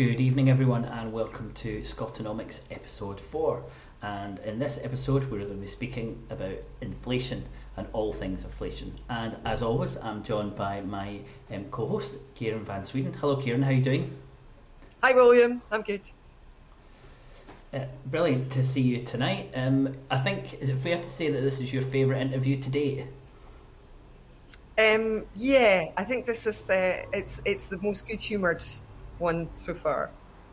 Good evening, everyone, and welcome to Scottonomics episode 4. And in this episode, we're going to be speaking about inflation and all things inflation. And as always, I'm joined by my um, co host, Kieran Van Sweden. Hello, Kieran, how are you doing? Hi, William. I'm good. Uh, brilliant to see you tonight. Um, I think, is it fair to say that this is your favourite interview to date? Um, yeah, I think this is the it's it's the most good humoured one so far.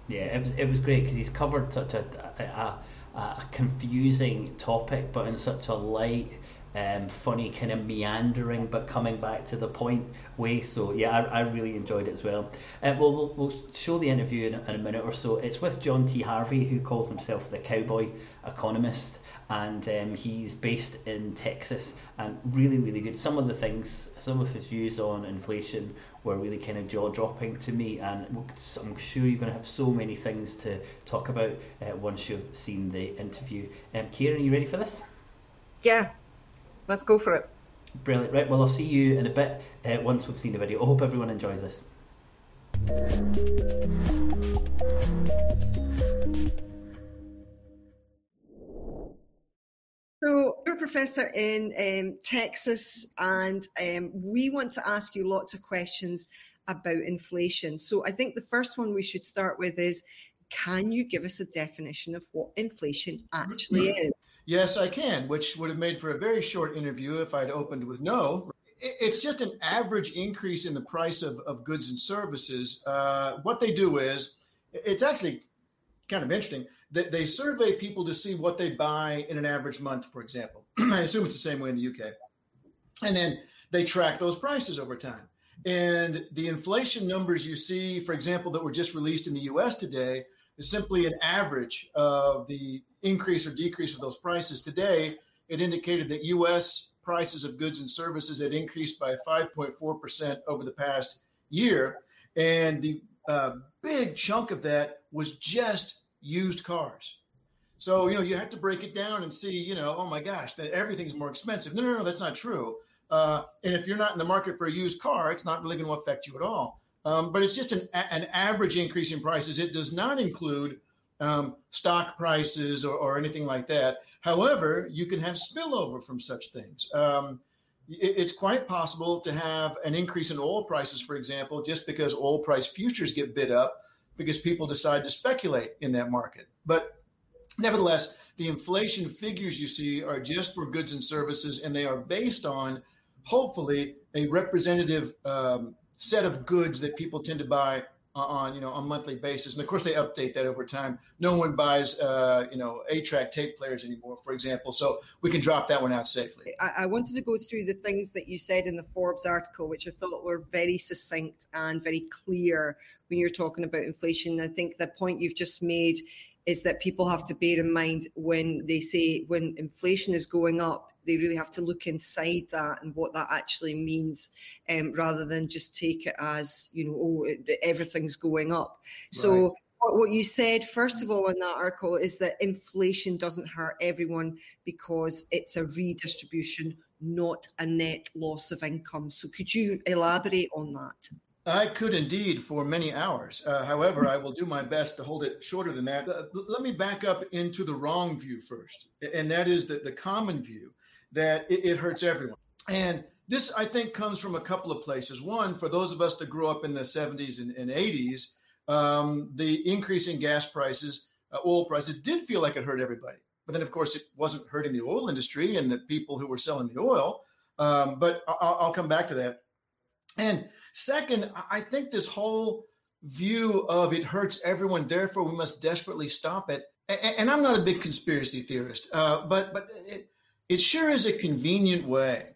Yeah, it was it was great because he's covered such a, a, a confusing topic, but in such a light, um, funny kind of meandering, but coming back to the point way. So yeah, I, I really enjoyed it as well. Uh, well, we'll we'll show the interview in, in a minute or so. It's with John T. Harvey, who calls himself the cowboy economist and um, he's based in Texas and really really good. Some of the things some of his views on inflation were really kind of jaw dropping to me. And I'm sure you're going to have so many things to talk about uh, once you've seen the interview. Um, Kieran are you ready for this? Yeah. Let's go for it. Brilliant. Right well I'll see you in a bit uh, once we've seen the video. I hope everyone enjoys this professor in um, Texas, and um, we want to ask you lots of questions about inflation. So, I think the first one we should start with is can you give us a definition of what inflation actually mm-hmm. is? Yes, I can, which would have made for a very short interview if I'd opened with no. It's just an average increase in the price of, of goods and services. Uh, what they do is, it's actually kind of interesting that they survey people to see what they buy in an average month, for example. I assume it's the same way in the UK. And then they track those prices over time. And the inflation numbers you see, for example, that were just released in the US today, is simply an average of the increase or decrease of those prices. Today, it indicated that US prices of goods and services had increased by 5.4% over the past year. And the uh, big chunk of that was just used cars. So, you know, you have to break it down and see, you know, oh my gosh, that everything's more expensive. No, no, no, that's not true. Uh, and if you're not in the market for a used car, it's not really going to affect you at all. Um, but it's just an, an average increase in prices. It does not include um, stock prices or, or, anything like that. However, you can have spillover from such things. Um, it, it's quite possible to have an increase in oil prices, for example, just because oil price futures get bid up because people decide to speculate in that market. But nevertheless, the inflation figures you see are just for goods and services, and they are based on hopefully a representative um, set of goods that people tend to buy on you know on a monthly basis. And of course they update that over time. No one buys uh, you know eight track tape players anymore for example so we can drop that one out safely. I, I, wanted to go through the things that you said in the forbes article which i thought were very succinct and very clear when you're talking about inflation. I think the point you've just made is that people have to bear in mind when they say when inflation is going up, they really have to look inside that and what that actually means, um, rather than just take it as you know, oh, everything's going up. So. Right. What you said, first of all, in that article is that inflation doesn't hurt everyone because it's a redistribution, not a net loss of income. So, could you elaborate on that? I could indeed for many hours. Uh, however, I will do my best to hold it shorter than that. Uh, let me back up into the wrong view first, and that is the, the common view that it, it hurts everyone. And this, I think, comes from a couple of places. One, for those of us that grew up in the 70s and, and 80s, um, the increase in gas prices, uh, oil prices, did feel like it hurt everybody. But then, of course, it wasn't hurting the oil industry and the people who were selling the oil. Um, but I'll, I'll come back to that. And Second, I think this whole view of it hurts everyone, therefore we must desperately stop it. And I'm not a big conspiracy theorist, uh, but but it, it sure is a convenient way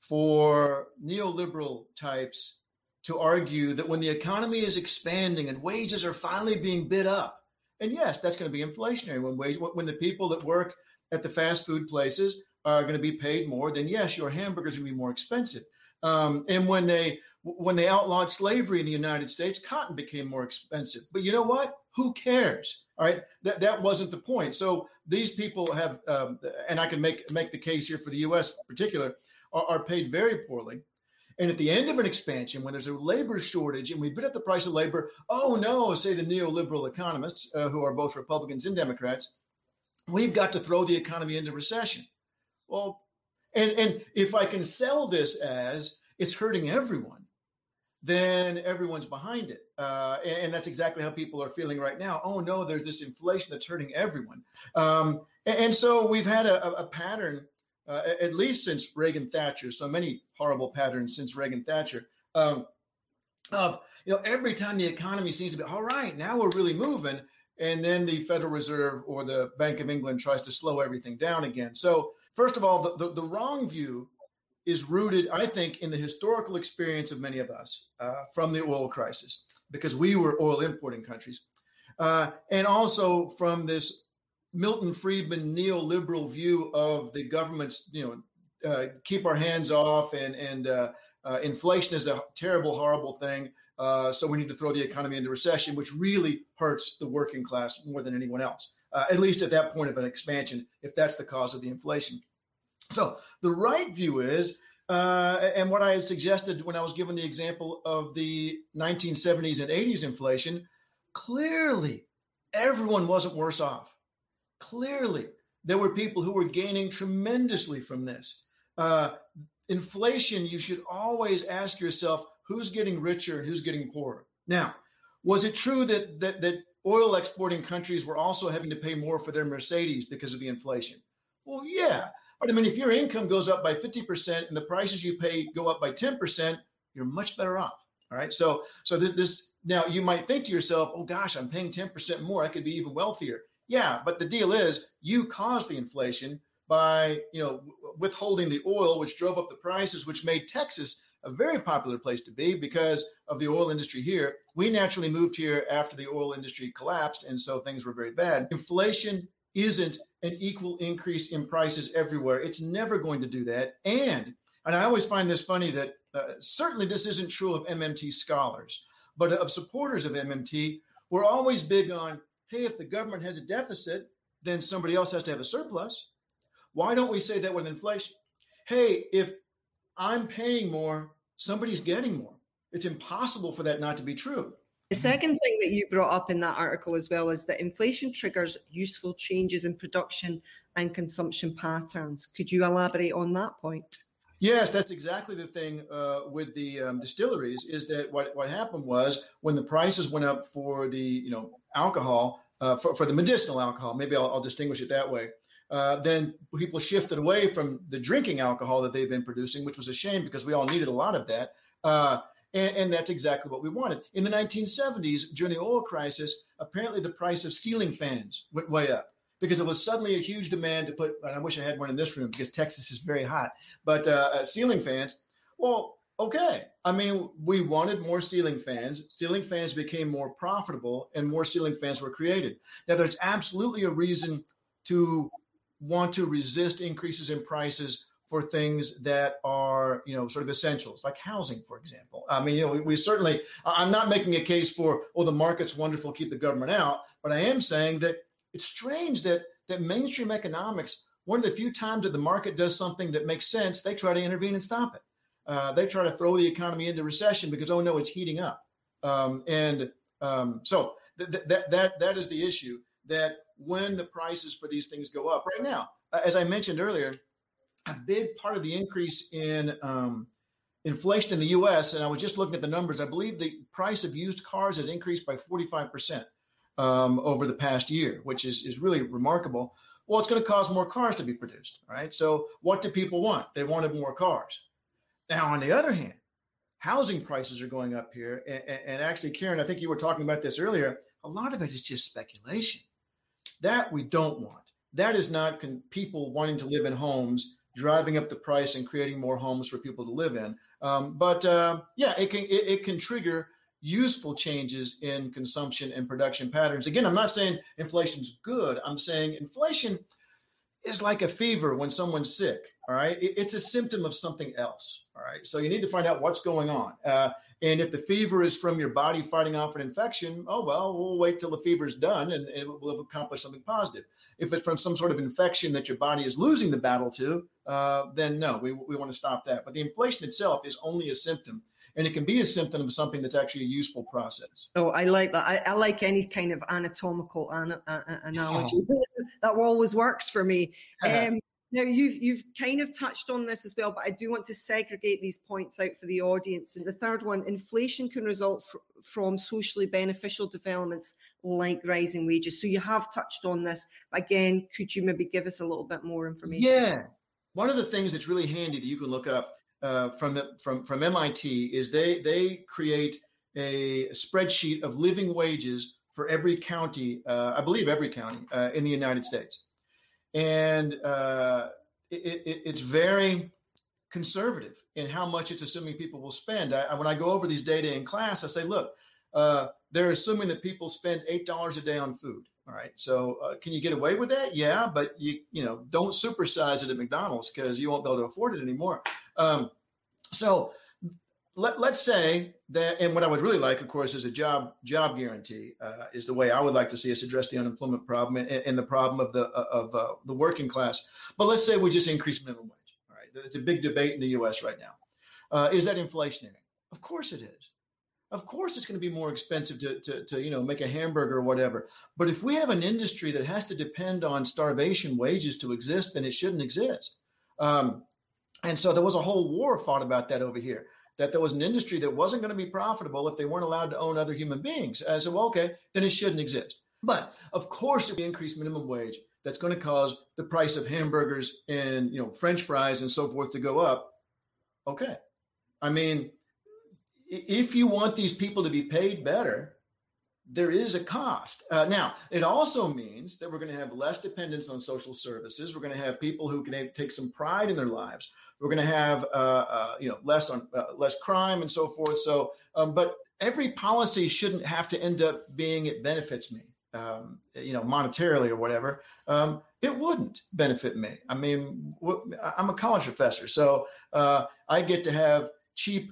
for neoliberal types to argue that when the economy is expanding and wages are finally being bid up, and yes, that's going to be inflationary when wage, when the people that work at the fast food places are going to be paid more, then yes, your hamburgers are going to be more expensive. Um, and when they when they outlawed slavery in the United States, cotton became more expensive. But you know what? Who cares? All right, that that wasn't the point. So these people have, um, and I can make make the case here for the U.S. in particular, are, are paid very poorly. And at the end of an expansion, when there's a labor shortage and we bid up the price of labor, oh no, say the neoliberal economists, uh, who are both Republicans and Democrats, we've got to throw the economy into recession. Well, and, and if I can sell this as it's hurting everyone, then everyone's behind it. Uh, and, and, that's exactly how people are feeling right now. Oh no, there's this inflation that's hurting everyone. Um, and, and, so we've had a, a pattern, uh, at least since Reagan Thatcher, so many horrible patterns since Reagan Thatcher, um, of you know every time the economy seems to be all right, now we're really moving, and then the Federal Reserve or the Bank of England tries to slow everything down again. So first of all, the, the, the wrong view is rooted, I think, in the historical experience of many of us uh, from the oil crisis, because we were oil importing countries, uh, and also from this Milton Friedman neoliberal view of the government's, you know, uh, keep our hands off, and and uh, uh, inflation is a terrible, horrible thing. Uh, so we need to throw the economy into recession, which really hurts the working class more than anyone else. At least at that point of an expansion, if that's the cause of the inflation. So the right view is, uh, and what I had suggested when I was given the example of the 1970s and 80s inflation, clearly everyone wasn't worse off. Clearly, there were people who were gaining tremendously from this. Uh, inflation, you should always ask yourself who's getting richer and who's getting poorer. Now, was it true that that, that oil exporting countries were also having to pay more for their Mercedes because of the inflation? Well, yeah, but I mean, if your income goes up by 50% and the prices you pay go up by 10%, you're much better off. All right. So, so this, this now you might think to yourself, oh gosh, I'm paying 10% more. I could be even wealthier. Yeah. But the deal is you caused the inflation by, you know, withholding the oil, which drove up the prices, which made Texas a very popular place to be because of the oil industry here. We naturally moved here after the oil industry collapsed. And so things were very bad. Inflation isn't an equal increase in prices everywhere. It's never going to do that. And and I always find this funny that uh, certainly this isn't true of MMT scholars, but of supporters of MMT, we're always big on, hey, if the government has a deficit, then somebody else has to have a surplus. Why don't we say that with inflation? Hey, if I'm paying more, somebody's getting more. It's impossible for that not to be true. The second thing that you brought up in that article as well is that inflation triggers useful changes in production and consumption patterns. Could you elaborate on that point? Yes, that's exactly the thing uh, with the um, distilleries. Is that what what happened was when the prices went up for the you know alcohol uh, for for the medicinal alcohol. Maybe I'll, I'll distinguish it that way. Uh, then people shifted away from the drinking alcohol that they've been producing, which was a shame because we all needed a lot of that. Uh, and, and, that's exactly what we wanted. In the 1970s, during the oil crisis, apparently the price of ceiling fans went way up because it was suddenly a huge demand to put, and I wish I had one in this room because Texas is very hot, but uh, uh, ceiling fans. Well, okay. I mean, we wanted more ceiling fans. Ceiling fans became more profitable and more ceiling fans were created. Now, there's absolutely a reason to want to resist increases in prices for things that are you know sort of essentials like housing for example. I mean you know we, we, certainly i'm not making a case for oh the market's wonderful keep the government out but i am saying that it's strange that that mainstream economics one of the few times that the market does something that makes sense they try to intervene and stop it. Uh, they try to throw the economy into recession because oh no it's heating up. Um, and um, so th- th- that that that is the issue that when the prices for these things go up right now as i mentioned earlier a big part of the increase in um, inflation in the U.S. And I was just looking at the numbers. I believe the price of used cars has increased by 45 percent um, over the past year, which is is really remarkable. Well, it's going to cause more cars to be produced, right? So, what do people want? They wanted more cars. Now, on the other hand, housing prices are going up here, and, and actually, Karen, I think you were talking about this earlier. A lot of it is just speculation. That we don't want. That is not con- people wanting to live in homes driving up the price and creating more homes for people to live in. Um, but uh, yeah, it can it, it, can trigger useful changes in consumption and production patterns. Again, I'm not saying inflation's good. I'm saying inflation is like a fever when someone's sick. All right, it, it's a symptom of something else. All right, so you need to find out what's going on. Uh, And if the fever is from your body fighting off an infection, oh, well, we'll wait till the fever's done and, and we'll have accomplished something positive. If it's from some sort of infection that your body is losing the battle to, uh, then no, we, we want to stop that. But the inflation itself is only a symptom and it can be a symptom of something that's actually a useful process. Oh, I like that. I, I like any kind of anatomical an, analogy. Oh. that always works for me. Um, now you've you've kind of touched on this as well, but I do want to segregate these points out for the audience. And the third one, inflation can result fr- from socially beneficial developments like rising wages. So you have touched on this. Again, could you maybe give us a little bit more information? Yeah. One of the things that's really handy that you can look up uh, from the from from MIT is they they create a spreadsheet of living wages for every county, uh, I believe every county uh, in the United States and uh, it, it, it's very conservative in how much it's assuming people will spend. I, when I go over these data in class, I say, look, uh, they're assuming that people spend eight dollars a day on food. All right, so uh, can you get away with that? Yeah, but you you know don't supersize it at McDonald's because you won't be able to afford it anymore. Um, so let, let's say that, and what I would really like, of course, is a job job guarantee. Uh, is the way I would like to see us address the unemployment problem and, and the problem of the of uh, the working class. But let's say we just increase minimum wage. All right, it's a big debate in the U.S. right now. Uh, is that inflationary? Of course it is. Of course, it's going to be more expensive to, to, to you know make a hamburger or whatever. But if we have an industry that has to depend on starvation wages to exist, then it shouldn't exist. Um, and so there was a whole war fought about that over here that there was an industry that wasn't going to be profitable if they weren't allowed to own other human beings. And said, well, okay, then it shouldn't exist. But of course, if we increase minimum wage, that's going to cause the price of hamburgers and you know French fries and so forth to go up. Okay, I mean, if you want these people to be paid better, there is a cost. Uh, now, it also means that we're going to have less dependence on social services. We're going to have people who can take some pride in their lives. We're going to have uh, uh, you know less on uh, less crime and so forth. So, um, but every policy shouldn't have to end up being it benefits me, um, you know, monetarily or whatever. Um, it wouldn't benefit me. I mean, I'm a college professor, so uh, I get to have cheap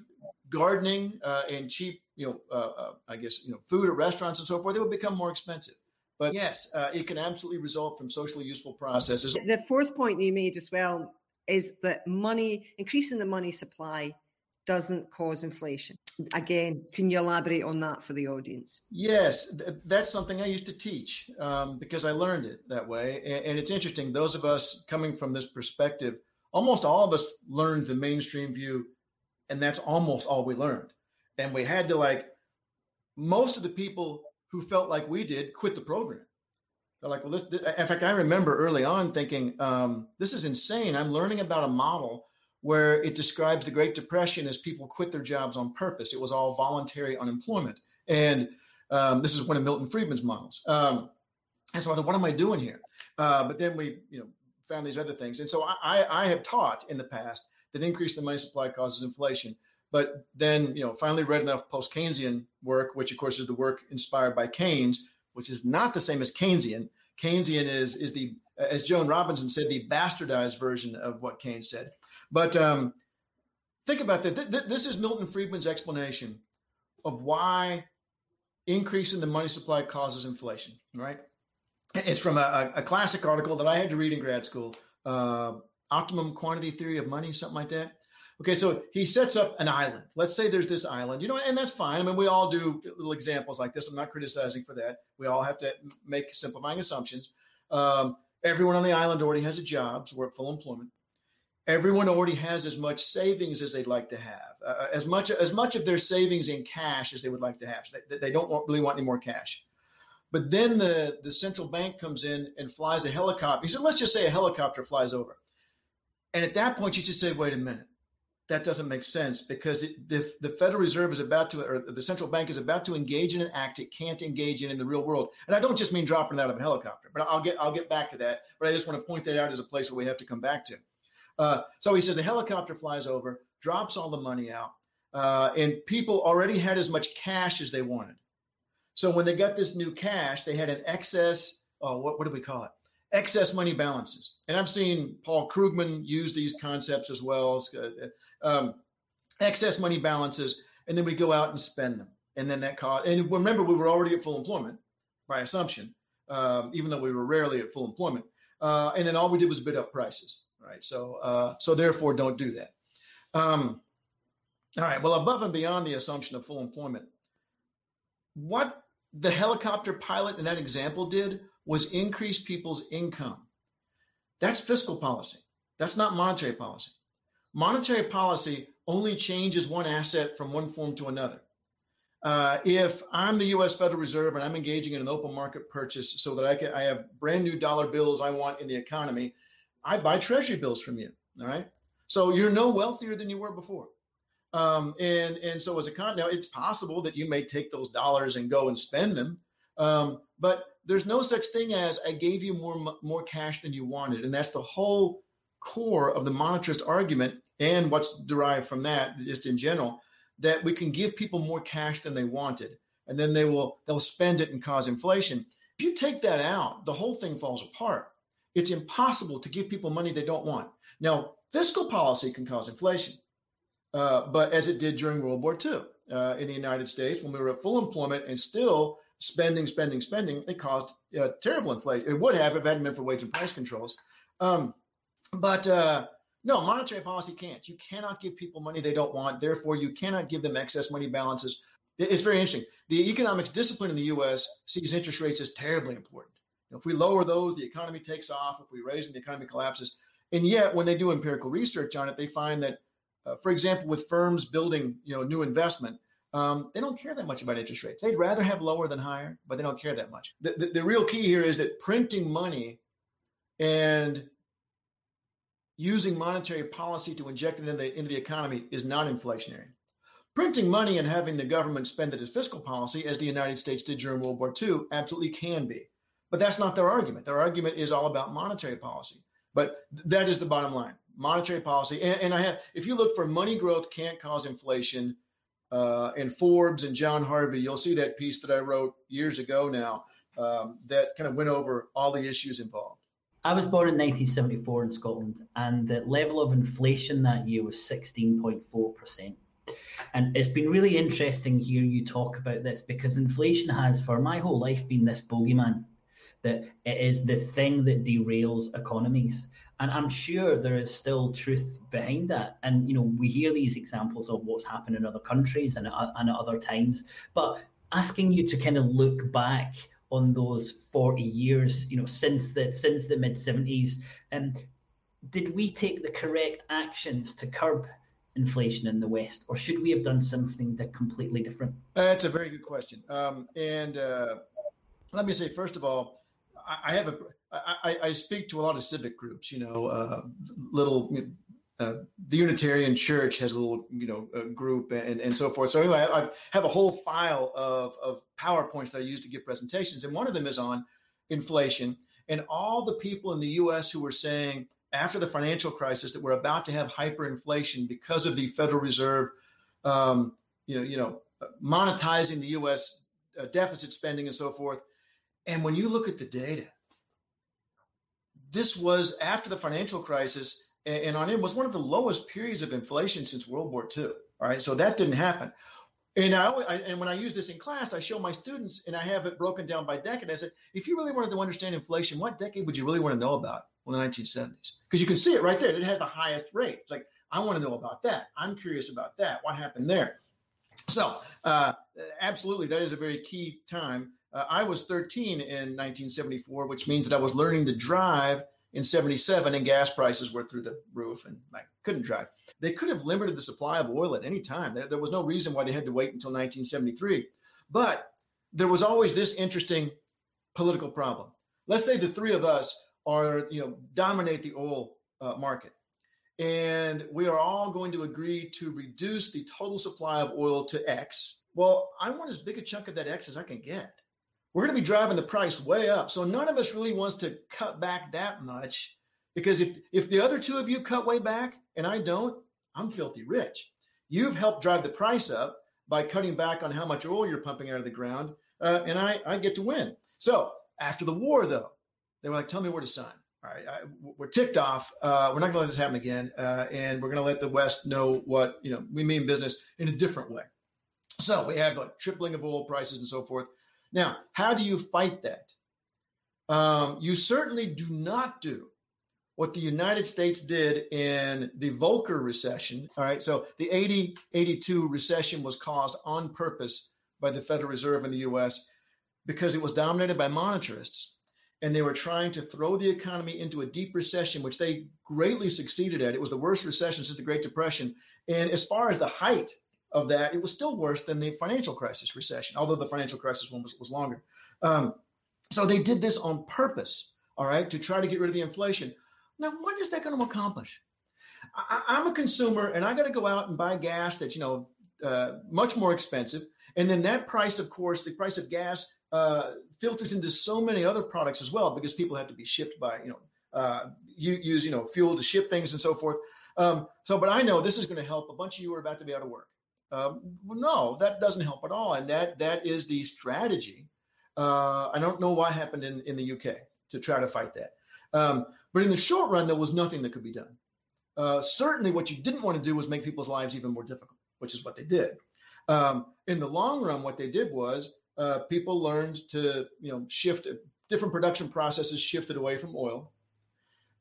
gardening uh, and cheap, you know, uh, I guess you know, food at restaurants and so forth. It would become more expensive. But yes, it can absolutely result from socially useful processes. The fourth point you made as well is that money, increasing the money supply doesn't cause inflation. Again, can you elaborate on that for the audience? Yes, th- that's something I used to teach um, because I learned it that way. And, and, it's interesting, those of us coming from this perspective, almost all of us learned the mainstream view, and that's almost all we learned. And we had to, like, most of the people who felt like we did quit the program. They're like, well, this, in fact, I remember early on thinking, um, this is insane. I'm learning about a model where it describes the Great Depression as people quit their jobs on purpose. It was all voluntary unemployment. And um, this is one of Milton Friedman's models. Um, and so I thought, what am I doing here? Uh, but then we, you know, found these other things. And so I, I have taught in the past that increase in the money supply causes inflation. But then, you know, finally read enough post Keynesian work, which of course is the work inspired by Keynes, which is not the same as Keynesian. Keynesian is is the as Joan Robinson said, the bastardized version of what Keynes said. But um, think about that. Th- th- this is Milton Friedman's explanation of why increasing the money supply causes inflation. Right? It's from a, a classic article that I had to read in grad school, uh, "Optimum Quantity Theory of Money," something like that. Okay, so he sets up an island. Let's say there's this island, you know, and that's fine. I mean, we all do little examples like this. I'm not criticizing for that. We all have to make simplifying assumptions. Um, everyone on the island already has a job, so we're at full employment. Everyone already has as much savings as they'd like to have, uh, uh as much as much of their savings in cash as they would like to have. So they, they don't want, really want any more cash. But then the, the central bank comes in and flies a helicopter. He said, let's just say a helicopter flies over. And at that point, you just say, wait a minute that doesn't make sense because it, the, the Federal Reserve is about to, or the central bank is about to engage in an act it can't engage in in the real world. And I don't just mean dropping out of a helicopter, but I'll get I'll get back to that. But I just want to point that out as a place where we have to come back to. Uh, so he says the helicopter flies over, drops all the money out, uh, and people already had as much cash as they wanted. So when they got this new cash, they had an excess. Oh, what what do we call it? excess money balances. And I've seen Paul Krugman use these concepts as well. Um, excess money balances. and then we go out and spend them. And then that cost, and remember, we were already at full employment by assumption, um, even though we were rarely at full employment. Uh, and then all we did was bid up prices, right? So, uh, so therefore, don't do that. Um, all right. Well, above and beyond the assumption of full employment, what the helicopter pilot in that example did was increase people's income. That's fiscal policy. That's not monetary policy. Monetary policy only changes one asset from one form to another. Uh, if I'm the U.S. Federal Reserve and I'm engaging in an open market purchase so that I can, I have brand new dollar bills I want in the economy, I buy Treasury bills from you. All right. So you're no wealthier than you were before. Um, and and so as a now it's possible that you may take those dollars and go and spend them, um, but there's no such thing as I gave you more more cash than you wanted, and that's the whole core of the monetarist argument and what's derived from that, just in general, that we can give people more cash than they wanted, and then they will they'll spend it and cause inflation. If you take that out, the whole thing falls apart. It's impossible to give people money they don't want. Now, fiscal policy can cause inflation. Uh, but as it did during World War II uh, in the United States, when we were at full employment and still spending, spending, spending, it caused uh, terrible inflation. It would have if it hadn't been for wage and price controls. Um, but uh, no, monetary policy can't. You cannot give people money they don't want. Therefore, you cannot give them excess money balances. It's very interesting. The economics discipline in the U.S. sees interest rates as terribly important. If we lower those, the economy takes off. If we raise them, the economy collapses. And yet, when they do empirical research on it, they find that uh, for example, with firms building, you know, new investment, um, they don't care that much about interest rates. They'd rather have lower than higher, but they don't care that much. The, the, the real key here is that printing money and using monetary policy to inject it into the, into the economy is not inflationary. Printing money and having the government spend it as fiscal policy, as the United States did during World War II, absolutely can be. But that's not their argument. Their argument is all about monetary policy. But that is the bottom line monetary policy. And, and, I have, if you look for money growth can't cause inflation, uh, in Forbes and John Harvey, you'll see that piece that I wrote years ago now um, that kind of went over all the issues involved. I was born in 1974 in Scotland, and the level of inflation that year was 16.4%. And it's been really interesting hearing you talk about this because inflation has, for my whole life, been this bogeyman that it is the thing that derails economies. And I'm sure there is still truth behind that. And, you know, we hear these examples of what's happened in other countries and, and at other times. But asking you to kind of look back on those 40 years, you know, since the, since the mid 70s, and um, did we take the correct actions to curb inflation in the West, or should we have done something completely different? That's a very good question. Um, and uh, let me say, first of all, I, have a I, I, speak to a lot of civic groups. You know, uh, little uh, the Unitarian Church has a little you know group and and so forth. So anyway, I, I have a whole file of of powerpoints that I use to give presentations, and one of them is on inflation and all the people in the U.S. who were saying after the financial crisis that we're about to have hyperinflation because of the Federal Reserve, um, you know, you know, monetizing the U.S. Uh, deficit spending and so forth. And when you look at the data, this was after the financial crisis, and on it was one of the lowest periods of inflation since World War II. All right, so that didn't happen. And I, I, and when I use this in class, I show my students, and I have it broken down by decade. I said, if you really wanted to understand inflation, what decade would you really want to know about? Well, the 1970s, because you can see it right there. It has the highest rate. Like I want to know about that. I'm curious about that. What happened there? So, uh, absolutely, that is a very key time. Uh, I was 13 in 1974, which means that I was learning to drive in 77 and gas prices were through the roof and I couldn't drive. They could have limited the supply of oil at any time. There, there was no reason why they had to wait until 1973. But there was always this interesting political problem. Let's say the three of us are, you know, dominate the oil uh, market. And we are all going to agree to reduce the total supply of oil to X. Well, I want as big a chunk of that X as I can get we're going to be driving the price way up. So none of us really wants to cut back that much because if if the other two of you cut way back and I don't, I'm filthy rich. You've helped drive the price up by cutting back on how much oil you're pumping out of the ground, uh, and I I get to win. So after the war, though, they were like, "Tell me where to sign." All right, I, we're ticked off. Uh, we're not going to let this happen again, uh, and we're going to let the West know what you know we mean business in a different way. So we have a tripling of oil prices and so forth. Now, how do you fight that? Um, you certainly do not do what the United States did in the Volcker recession. All right. So the 80 82 recession was caused on purpose by the Federal Reserve in the US because it was dominated by monetarists. And they were trying to throw the economy into a deep recession, which they greatly succeeded at. It was the worst recession since the Great Depression. And as far as the height of that, it was still worse than the financial crisis recession, although the financial crisis one was, was longer. Um, so they did this on purpose, all right, to try to get rid of the inflation. Now, what is that going to accomplish? I, am a consumer and I got to go out and buy gas that's, you know, uh, much more expensive. And then that price, of course, the price of gas uh, filters into so many other products as well because people have to be shipped by, you know, uh, you use, you know, fuel to ship things and so forth. Um, so, but I know this is going to help. A bunch of you who are about to be out of work. Um, no, that doesn't help at all. And that that is the strategy. Uh, I don't know what happened in, in the UK to try to fight that. Um, but in the short run, there was nothing that could be done. Uh, certainly, what you didn't want to do was make people's lives even more difficult, which is what they did. Um, in the long run, what they did was uh, people learned to you know shift different production processes shifted away from oil.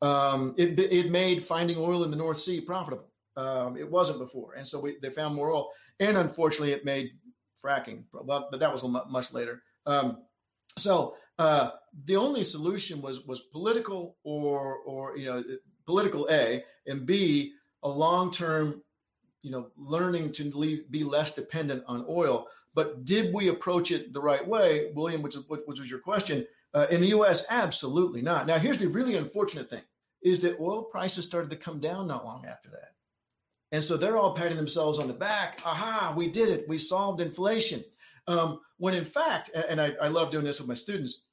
Um, it, it made finding oil in the North Sea profitable. Um, it wasn't before, and so we, they found more oil. And unfortunately, it made fracking. Well, but that was much later. Um, so uh, the only solution was was political or or you know political A and B a long term you know learning to leave, be less dependent on oil. But did we approach it the right way, William? Which, is, which was your question. Uh, in the U.S., absolutely not. Now, here's the really unfortunate thing: is that oil prices started to come down not long after that. And so they're all patting themselves on the back. Aha, we did it. We solved inflation. Um, when in fact, and I, I, love doing this with my students,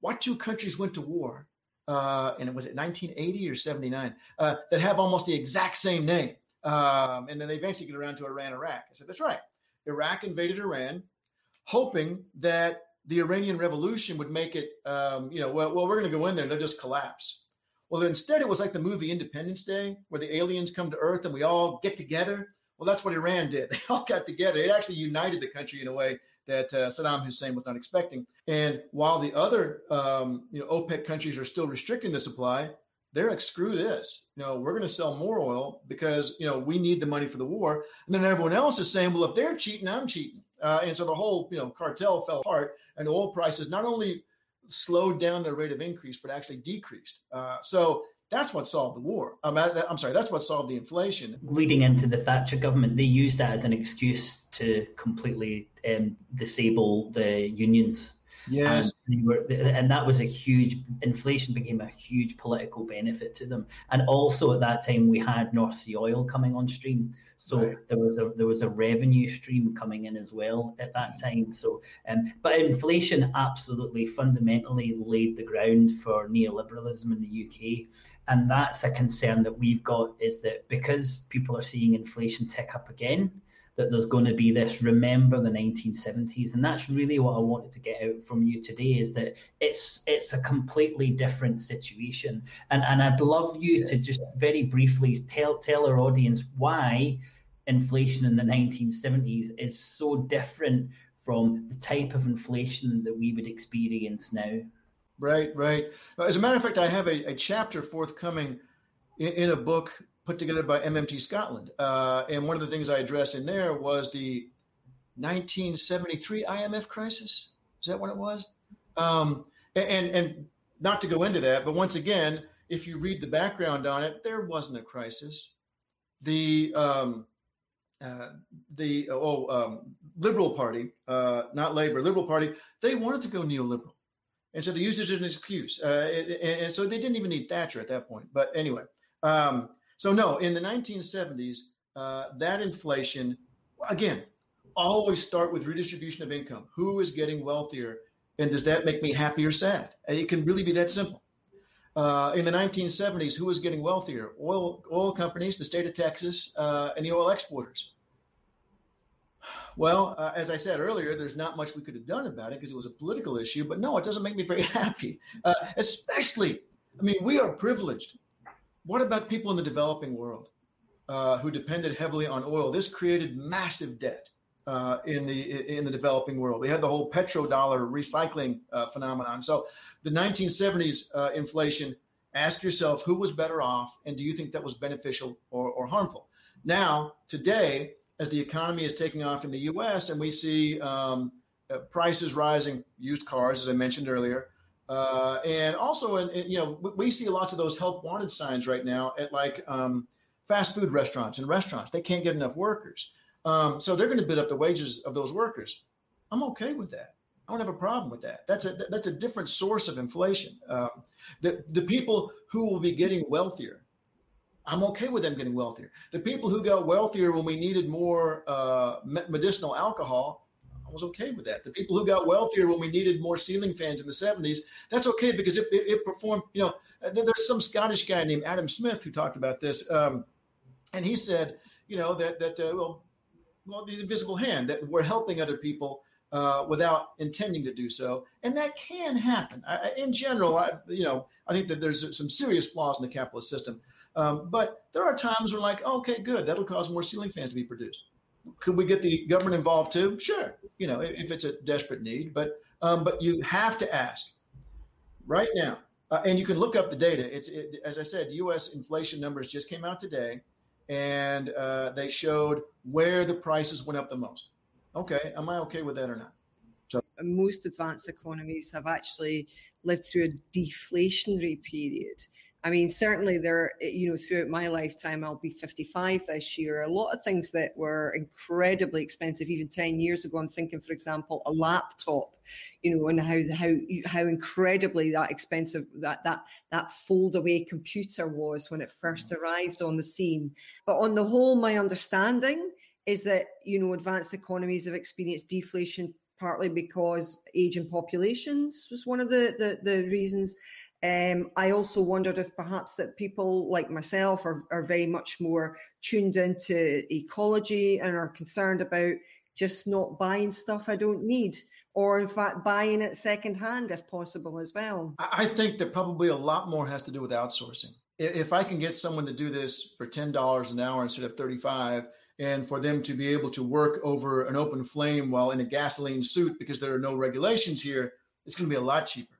what two countries went to war? Uh, and it was it 1980 or 79 uh, that have almost the exact same name. Um, and then they eventually get around to Iran, Iraq. I said, that's right. Iraq invaded Iran, hoping that the Iranian Revolution would make it, um, you know, well, well we're going to go in there and they'll just collapse. Well, instead, it was like the movie Independence Day, where the aliens come to Earth and we all get together. Well, that's what Iran did. They all got together. It actually united the country in a way that uh, Saddam Hussein was not expecting. And while the other, um, you know, OPEC countries are still restricting the supply, they're like, screw this. You know, we're going to sell more oil because you know we need the money for the war. And then everyone else is saying, well, if they're cheating, I'm cheating. Uh, and so the whole you know cartel fell apart, and oil prices not only slowed down their rate of increase, but actually decreased. Uh, so that's what solved the war. Um, I'm sorry, that's what solved the inflation. Leading into the Thatcher government, they used that as an excuse to completely um, disable the unions. Yes. And, were, and, that was a huge, inflation became a huge political benefit to them. And also at that time, we had North Sea oil coming on stream. So right. there was a there was a revenue stream coming in as well at that time. So, um, but inflation absolutely fundamentally laid the ground for neoliberalism in the UK, and that's a concern that we've got is that because people are seeing inflation tick up again, that there's going to be this remember the 1970s and that's really what i wanted to get out from you today is that it's it's a completely different situation. And and i'd love you to just very briefly tell tell our audience why inflation in the 1970s is so different from the type of inflation that we would experience now. Right right. As a matter of fact i have a, a chapter forthcoming in, in a book put together by MMT Scotland. Uh, and one of the things I addressed in there was the 1973 IMF crisis. Is that what it was? Um, and, and not to go into that, but once again, if you read the background on it, there wasn't a crisis. The um, uh, the oh um, Liberal Party, uh, not Labor, Liberal Party, they wanted to go neoliberal, and so they used it as an excuse. Uh, and, and, so they didn't even need Thatcher at that point. But anyway, um, so, no, in the 1970s, uh, that inflation, again, always start with redistribution of income. Who is getting wealthier? And does that make me happy or sad? It can really be that simple. Uh, in the 1970s, who was getting wealthier? Oil, oil companies, the state of Texas, uh, and the oil exporters. Well, uh, as I said earlier, there's not much we could have done about it because it was a political issue. But no, it doesn't make me very happy. Uh, especially, I mean, we are privileged what about people in the developing world uh, who depended heavily on oil? This created massive debt. uh, in the in the developing world. We had the whole petrodollar recycling uh, phenomenon. So the 1970s uh, inflation. Ask yourself who was better off, and do you think that was beneficial or, or harmful? Now, today, as the economy is taking off in the U.S. and we see um, uh, prices rising, used cars, as I mentioned earlier, uh, and also, in, you know, we see lots of those help wanted signs right now at like um, fast food restaurants and restaurants. They can't get enough workers, um, so they're going to bid up the wages of those workers. I'm okay with that. I don't have a problem with that. That's a that's a different source of inflation. Um, the the people who will be getting wealthier, I'm okay with them getting wealthier. The people who got wealthier when we needed more uh, medicinal alcohol, I was okay with that. The people who got wealthier when we needed more ceiling fans in the 70s, that's okay because it, it, it performed, you know, there's some Scottish guy named Adam Smith who talked about this. Um, and he said, you know, that, that uh, well, well, the invisible hand, that we're helping other people uh, without intending to do so. And that can happen. I, in general, I, you know, I think that there's some serious flaws in the capitalist system. Um, but there are times where, like, okay, good, that'll cause more ceiling fans to be produced could we get the government involved too? Sure, you know, if it's a desperate need, but um, but you have to ask right now, uh, and you can look up the data. It's it, as I said, U.S. inflation numbers just came out today, and uh, they showed where the prices went up the most. Okay, am I okay with that or not? So most advanced economies have actually lived through a deflationary period. I mean, certainly there, you know, throughout my lifetime, I'll be 55 this year. A lot of things that were incredibly expensive even 10 years ago. I'm thinking, for example, a laptop, you know, and how how how incredibly that expensive that that that fold away computer was when it first mm-hmm. arrived on the scene. But on the whole, my understanding is that you know advanced economies have experienced deflation partly because aging populations was one of the the, the reasons um, I also wondered if perhaps that people like myself are, are very much more tuned into ecology and are concerned about just not buying stuff I don't need, or in fact buying it secondhand if possible as well. I think that probably a lot more has to do with outsourcing. If I can get someone to do this for ten dollars an hour instead of thirty-five, and for them to be able to work over an open flame while in a gasoline suit because there are no regulations here, it's going to be a lot cheaper.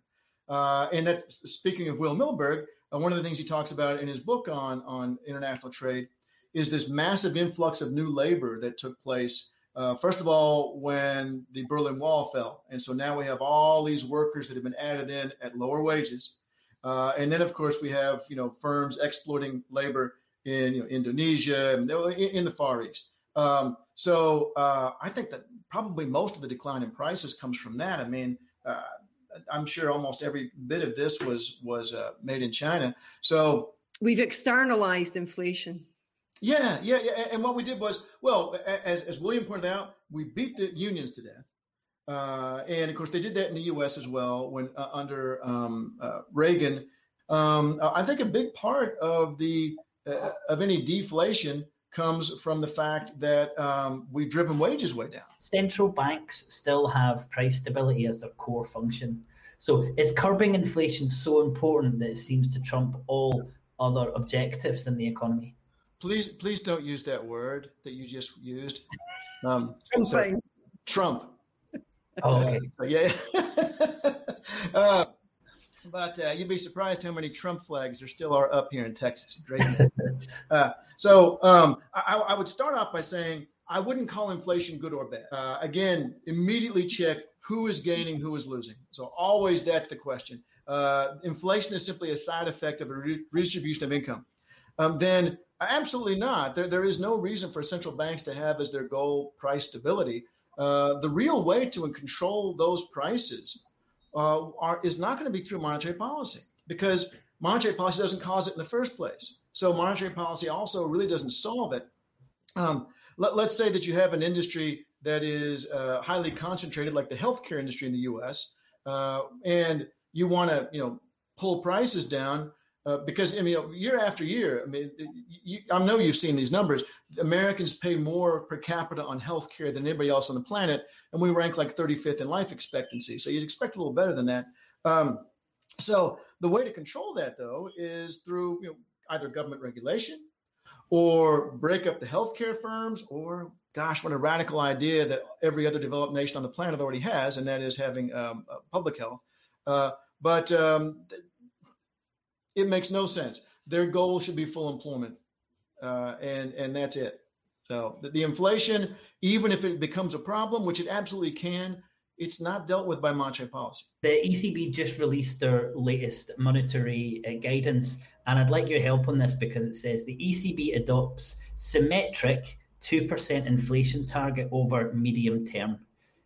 Uh, and that's speaking of Will Milberg. Uh, one of the things he talks about in his book on on international trade is this massive influx of new labor that took place. Uh, first of all, when the Berlin Wall fell, and so now we have all these workers that have been added in at lower wages, uh, and then of course we have you know firms exploiting labor in you know, Indonesia and in the Far East. Um, so uh, I think that probably most of the decline in prices comes from that. I mean, uh, I'm sure almost every bit of this was was uh, made in China. So we've externalized inflation. Yeah, yeah, yeah. And what we did was, well, as, as William pointed out, we beat the unions to death. Uh, and of course, they did that in the U.S. as well when uh, under um, uh, Reagan. Um, I think a big part of the uh, of any deflation comes from the fact that um, we've driven wages way down. Central banks still have price stability as their core function. So is curbing inflation so important that it seems to trump all other objectives in the economy? Please, please don't use that word that you just used. Um, so, Trump. Oh, okay. Uh, yeah. uh, but uh, you'd be surprised how many Trump flags there still are up here in Texas. Great. uh, so um, I, I, would start off by saying I wouldn't call inflation good or bad. Uh, again, immediately check who is gaining, who is losing. So always that's the question. Uh, inflation is simply a side effect of a re- redistribution of income. Um, then absolutely not. There, there is no reason for central banks to have as their goal price stability. Uh, the real way to control those prices uh, are, is not going to be through monetary policy because monetary policy doesn't cause it in the first place. So monetary policy also really doesn't solve it. Um, let, us say that you have an industry that is uh, highly concentrated, like the healthcare industry in the U.S., uh, and you want to, you know, pull prices down uh, because I mean, year after year, I mean, you, I know you've seen these numbers. Americans pay more per capita on health care than anybody else on the planet, and we rank like 35th in life expectancy. So you'd expect a little better than that. Um, so the way to control that, though, is through you know, either government regulation or break up the healthcare firms or gosh, what a radical idea that every other developed nation on the planet already has, and that is having um, public health. Uh, but um, it makes no sense. Their goal should be full employment, uh, and and that's it. So the, the, inflation, even if it becomes a problem, which it absolutely can, it's not dealt with by monetary policy. The ECB just released their latest monetary uh, guidance, and I'd like your help on this because it says the ECB adopts symmetric 2% inflation target over medium term.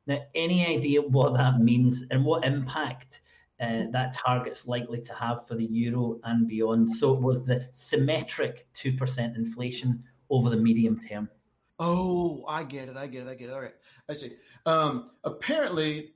Now, any idea what that means and what impact uh, that target's likely to have for the euro and beyond? So, it was the symmetric 2% inflation over the medium term. Oh, I get it. I get it. I get it. All right. I see. Um, apparently,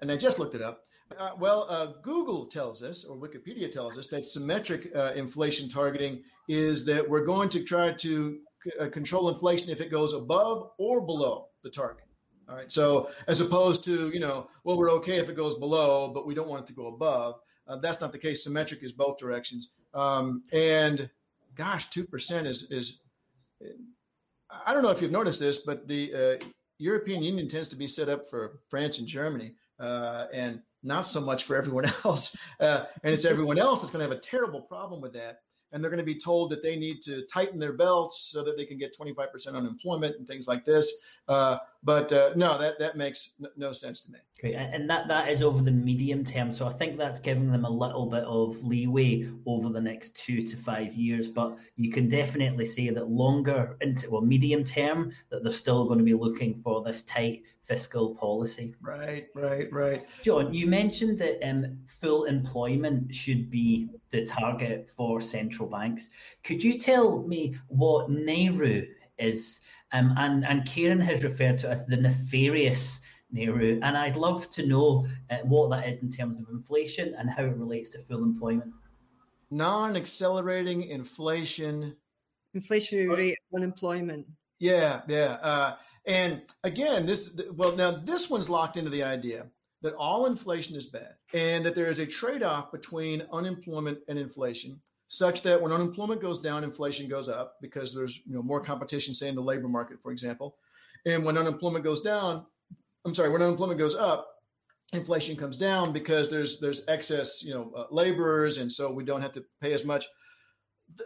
and I just looked it up. Uh, well, uh, Google tells us, or Wikipedia tells us, that symmetric uh, inflation targeting is that we're going to try to uh, control inflation if it goes above or below the target. All right. So as opposed to, you know, well, we're okay if it goes below, but we don't want it to go above. Uh, that's not the case. Symmetric is both directions. Um, and gosh, 2% is, is, I don't know if you've noticed this, but the uh, European Union tends to be set up for France and Germany uh, and not so much for everyone else. Uh, and it's everyone else that's going to have a terrible problem with that and they're going to be told that they need to tighten their belts so that they can get 25% unemployment and things like this. Uh, but uh, no, that that makes no sense to me. Great, and that that is over the medium term. So I think that's giving them a little bit of leeway over the next two to five years. But you can definitely say that longer into well medium term that they're still going to be looking for this tight fiscal policy. Right, right, right. John, you mentioned that um, full employment should be the target for central banks. Could you tell me what NAIRU is? Um, and, and Karen has referred to as the nefarious NAIRU. And I'd love to know uh, what that is in terms of inflation and how it relates to full employment. Non accelerating inflation. Inflationary rate of unemployment. Yeah, yeah. Uh, and again, this, well, now this one's locked into the idea that all inflation is bad and that there is a trade off between unemployment and inflation such that when unemployment goes down, inflation goes up because there's you know more competition, say in the labor market, for example. And when unemployment goes down, I'm sorry, when unemployment goes up, inflation comes down because there's there's excess you know uh, laborers, and so we don't have to pay as much.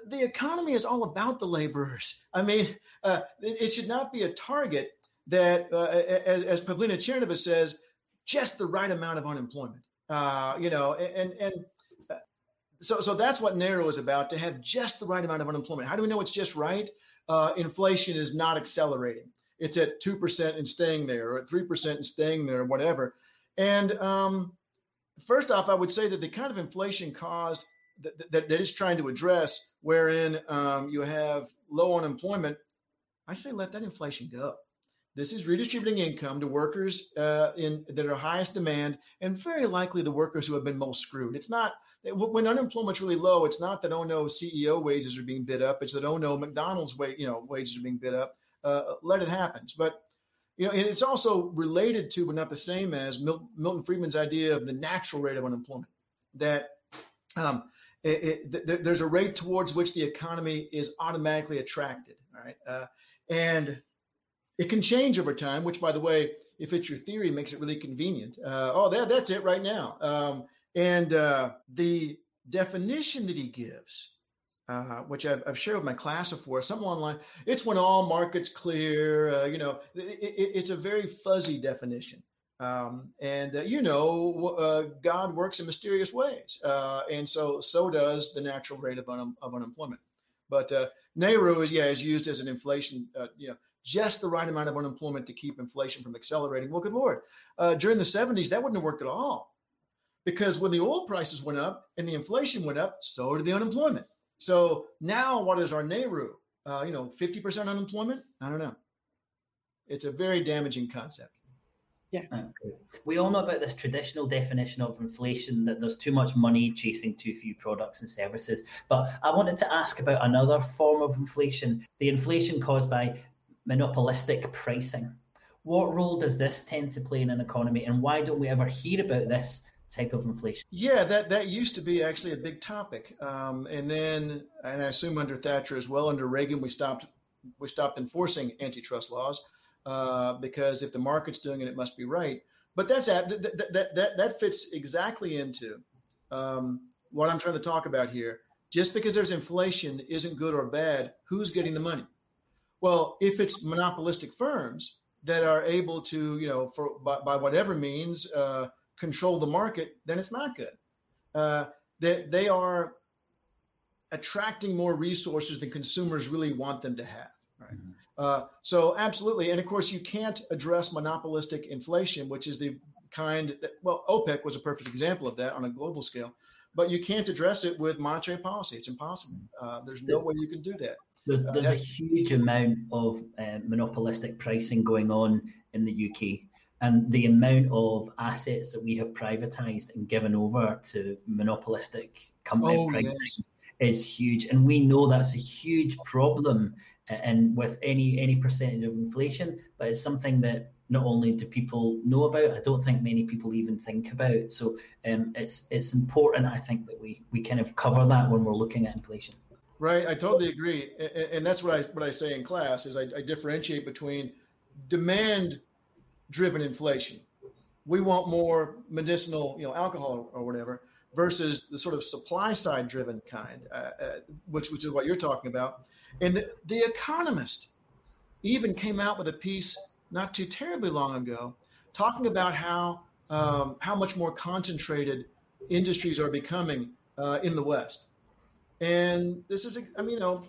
The, economy is all about the laborers. I mean, uh, it, it, should not be a target that, uh, as, as Pavlina Tcherneva says, just the right amount of unemployment. Uh, you know, and and so, so that's what NAIRU is about to have just the right amount of unemployment. How do we know it's just right? Uh, inflation is not accelerating. It's at 2% and staying there, or at 3% and staying there, or whatever. And um, first off, I would say that the kind of inflation caused that, that, that is trying to address, wherein um, you have low unemployment, I say let that inflation go. This is redistributing income to workers uh, in that are highest demand, and very likely the workers who have been most screwed. It's not when unemployment's really low, it's not that oh no CEO wages are being bid up. It's that oh no McDonald's wage you know wages are being bid up. Uh, let it happen. But you know, and it's also related to, but not the same as Mil- Milton Friedman's idea of the natural rate of unemployment. That um, it, it, th- there's a rate towards which the economy is automatically attracted. All right, uh, and it can change over time. Which, by the way, if it's your theory, makes it really convenient. Uh, oh, that, that's it right now. Um, and uh, the definition that he gives, uh, which I've, I've, shared with my class before, something online, it's when all markets clear. Uh, you know, it, it, it's a very fuzzy definition. Um, and uh, you know, uh, God works in mysterious ways, uh, and so so does the natural rate of, un- of unemployment. But NAIRU is yeah is used as an inflation, you know, just the right amount of unemployment to keep inflation from accelerating. Well, good lord, during the '70s that wouldn't have worked at all because when the oil prices went up and the inflation went up, so did the unemployment. So now, what is our NAIRU? Uh, you know, 50% unemployment? I don't know. It's a very damaging concept. Yeah. We all know about this traditional definition of inflation that there's too much money chasing too few products and services. But I wanted to ask about another form of inflation the inflation caused by monopolistic pricing. What role does this tend to play in an economy, and why don't we ever hear about this type of inflation? Yeah, that that used to be actually a big topic, um, and then and I assume under Thatcher as well, under Reagan, we stopped we stopped enforcing antitrust laws. uh, because if the market's doing it, it must be right. But that's that that that that fits exactly into um, what I'm trying to talk about here. Just because there's inflation isn't good or bad. Who's getting the money? Well, if it's monopolistic firms that are able to, you know, for by, by whatever means, uh, control the market, then it's not good. Uh, they, they are attracting more resources than consumers really want them to have. Right. Mm-hmm. Uh, so absolutely, and of course you can't address monopolistic inflation, which is the kind that well OPEC was a perfect example of that on a global scale, but you can't address it with monetary policy. It's impossible. Uh, there's no way you can do that. There's, there's a huge amount of uh, monopolistic pricing going on in the UK and the amount of assets that we have privatized and given over to monopolistic company oh, pricing yes. is huge and we know that's a huge problem and with any any percentage of inflation but it's something that not only do people know about i don't think many people even think about. So um, it's it's important i think that we we kind of cover that when we're looking at inflation right i totally agree and that's what i what i say in class is i, I differentiate between demand driven inflation. We want more medicinal, you know, alcohol or whatever, versus the sort of supply side driven kind, uh, uh, which which is what you're talking about. And the, the Economist even came out with a piece not too terribly long ago, talking about how um, how much more concentrated industries are becoming uh, in the West. And this is, I mean, you know,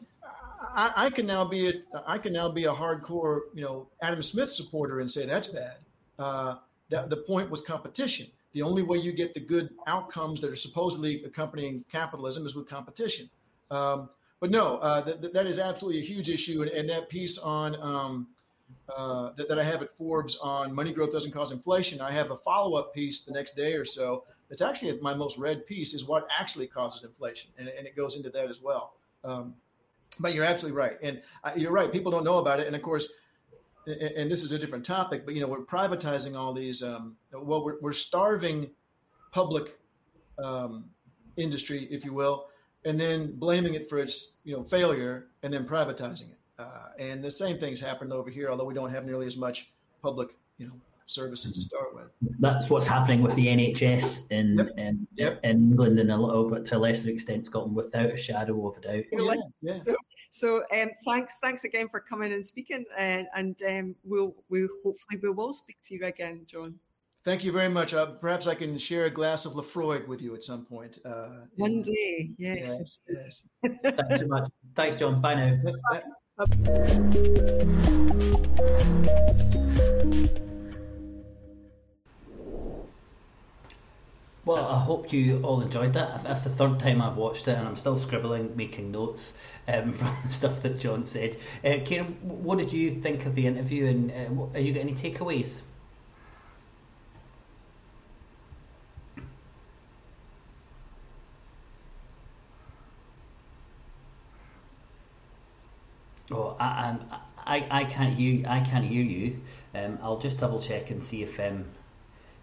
I, I, can now be a, I can now be a hardcore, you know, Adam Smith supporter and say that's bad. Uh, that the point was competition. The only way you get the good outcomes that are supposedly accompanying capitalism is with competition. Um, but no, uh, that, that is absolutely a huge issue. And, and that piece on um, uh, that, that, I have at Forbes on money growth doesn't cause inflation. I have a follow up piece the next day or so. It's actually my most read piece is what actually causes inflation, and, and it goes into that as well. Um, but you're absolutely right, and uh, you're right. People don't know about it, and of course, and, and this is a different topic. But you know, we're privatizing all these. Um, well, we're, we're starving public um, industry, if you will, and then blaming it for its you know failure, and then privatizing it. Uh, and the same thing's happened over here, although we don't have nearly as much public, you know, services to start with. That's what's happening with the NHS in yep. In, yep. in, England and a little but to a lesser extent Scotland, without a shadow of a doubt. Yeah, yeah. So, so um, thanks, thanks again for coming and speaking, and, and um, we'll we hopefully we will speak to you again, John. Thank you very much. Uh, perhaps I can share a glass of Laphroaig with you at some point. Uh, One in, day, yes. yes, yes. Thanks so much. Thanks, John. Bye now. Bye. Well, I hope you all enjoyed that. That's the third time I've watched it, and I'm still scribbling, making notes um, from the stuff that John said. Uh, Kieran, what did you think of the interview, and uh, are you got any takeaways? Oh, I, I, I can't hear. I can't hear you. Um, I'll just double check and see if um,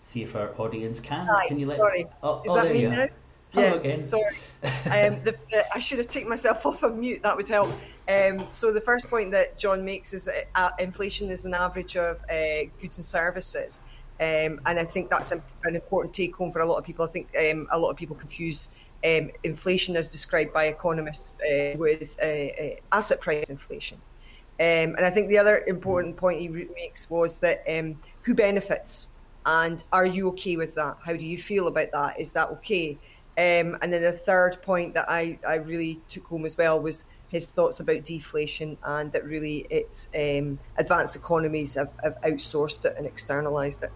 see if our audience can. Can you let? Sorry. Oh, Is oh, that me now? Hello yeah, again. Sorry. um, the, the, I should have taken myself off of mute. That would help. Um, so the first point that John makes is that uh, inflation is an average of uh, goods and services, um, and I think that's an, an, important take home for a lot of people. I think um, a lot of people confuse um, inflation as described by economists uh, with uh, uh, asset price inflation. Um, and I think the other important point he makes was that who benefits and are you okay with that? How do you feel about that? Is that okay? Um, and then the third point that I, I really took home as well was his thoughts about deflation and that really it's um, advanced economies have, have outsourced it and externalized it.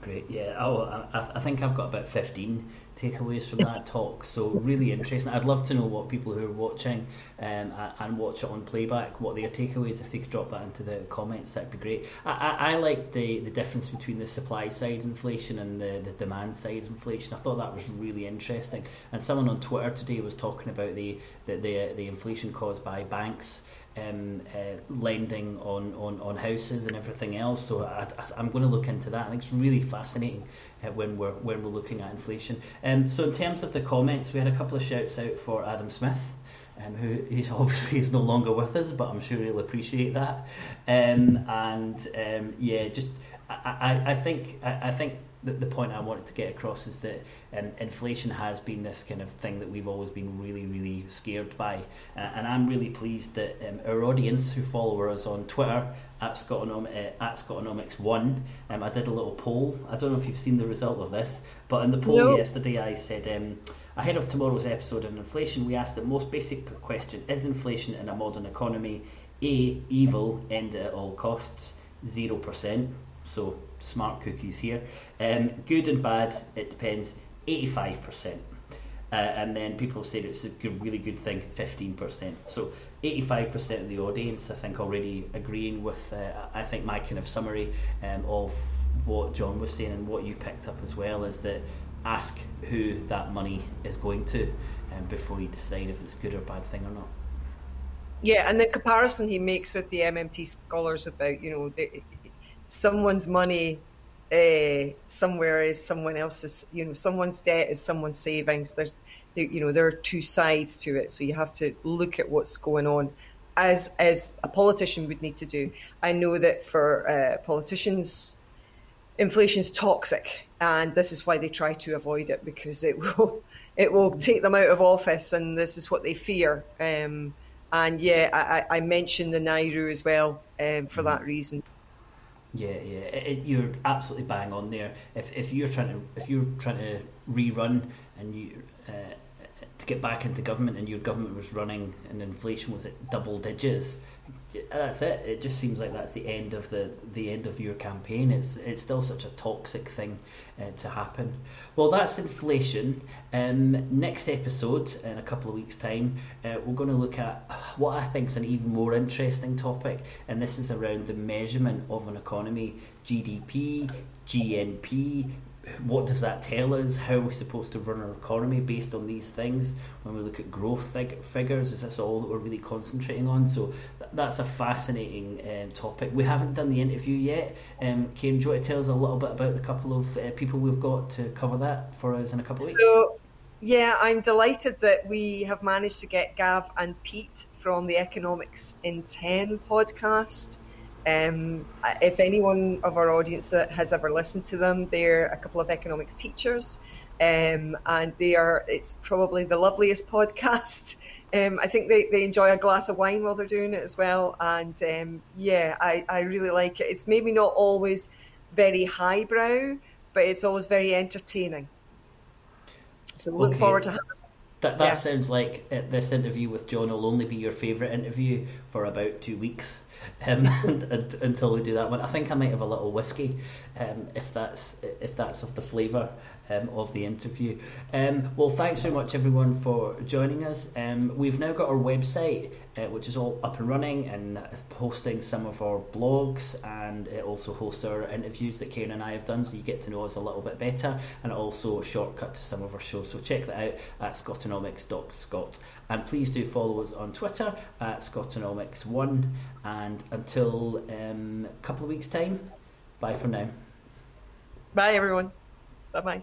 Great, yeah. Oh, I, I think I've got about 15 takeaways from that talk. So really interesting. I'd love to know what people who are watching um, and watch it on playback, what their takeaways. If they could drop that into the comments, that'd be great. I, I, I like the, the difference between the supply side inflation and the, the demand side inflation. I thought that was really interesting. And someone on Twitter today was talking about the the, the, the inflation caused by banks um, uh, lending on, on, on houses and everything else. So I, am going to look into that. I think it's really fascinating uh, when we're when we're looking at inflation. Um, so in terms of the comments, we had a couple of shouts out for Adam Smith. um, who he's obviously is no longer with us, but I'm sure he'll appreciate that. Um, and um, yeah, just I, I, I think I, I think the, the point I wanted to get across is that um, inflation has been this kind of thing that we've always been really, really scared by. Uh, and I'm really pleased that um, our audience who follow us on Twitter at, Scotonom- uh, at Scotonomics1, um, I did a little poll. I don't know if you've seen the result of this, but in the poll yesterday I said, um, ahead of tomorrow's episode on inflation, we asked the most basic question Is inflation in a modern economy A, evil, end at all costs, 0%? So smart cookies here. Um, good and bad, it depends, 85%. Uh, and then people say it's a good, really good thing, 15%. So 85% of the audience, I think, already agreeing with, uh, I think, my kind of summary um, of what John was saying and what you picked up as well is that ask who that money is going to um, before you decide if it's a good or bad thing or not. Yeah, and the comparison he makes with the MMT scholars about, you know, the, someone's money uh, somewhere is someone else's. You know, someone's debt is someone's savings. There's, there, you know, there are two sides to it. So you have to look at what's going on, as as a politician would need to do. I know that for uh, politicians, inflation's toxic, and this is why they try to avoid it because it will it will take them out of office, and this is what they fear. Um, and yeah, I, I mentioned the NAIRU as well um, for mm-hmm. that reason. Yeah, yeah, it, it, you're absolutely bang on there. If, if you're trying to if you're trying to rerun and you uh, to get back into government and your government was running and inflation was at double digits, that's it. It just seems like that's the end of the the end of your campaign. It's it's still such a toxic thing uh, to happen. Well, that's inflation. Um, next episode in a couple of weeks' time, uh, we're going to look at what I think is an even more interesting topic, and this is around the measurement of an economy: GDP, GNP, what does that tell us? How are we supposed to run our economy based on these things? When we look at growth fig- figures, is this all that we're really concentrating on? So th- that's a fascinating um, topic. We haven't done the interview yet. Um, Karen, do you want to tell us a little bit about the couple of uh, people we've got to cover that for us in a couple of weeks? So, yeah, I'm delighted that we have managed to get Gav and Pete from the Economics in 10 podcast. Um, if anyone of our audience has ever listened to them, they're a couple of economics teachers, um, and they are. It's probably the loveliest podcast. Um, I think they, they enjoy a glass of wine while they're doing it as well, and um, yeah, I, I really like it. It's maybe not always very highbrow, but it's always very entertaining. So look okay. forward to. having. That, that yeah. sounds like uh, this interview with John will only be your favourite interview for about two weeks um, and, and, until we do that one. I think I might have a little whiskey, um, if that's if that's of the flavour um, of the interview. Um, well, thanks very much everyone for joining us. Um, we've now got our website, uh, which is all up and running and hosting some of our blogs, and it also hosts our interviews that Karen and I have done, so you get to know us a little bit better, and also a shortcut to some of our shows. So check that out at scotonomics.scot. And please do follow us on Twitter at scotonomics1. And until um, a couple of weeks' time, bye for now. Bye, everyone. Bye bye.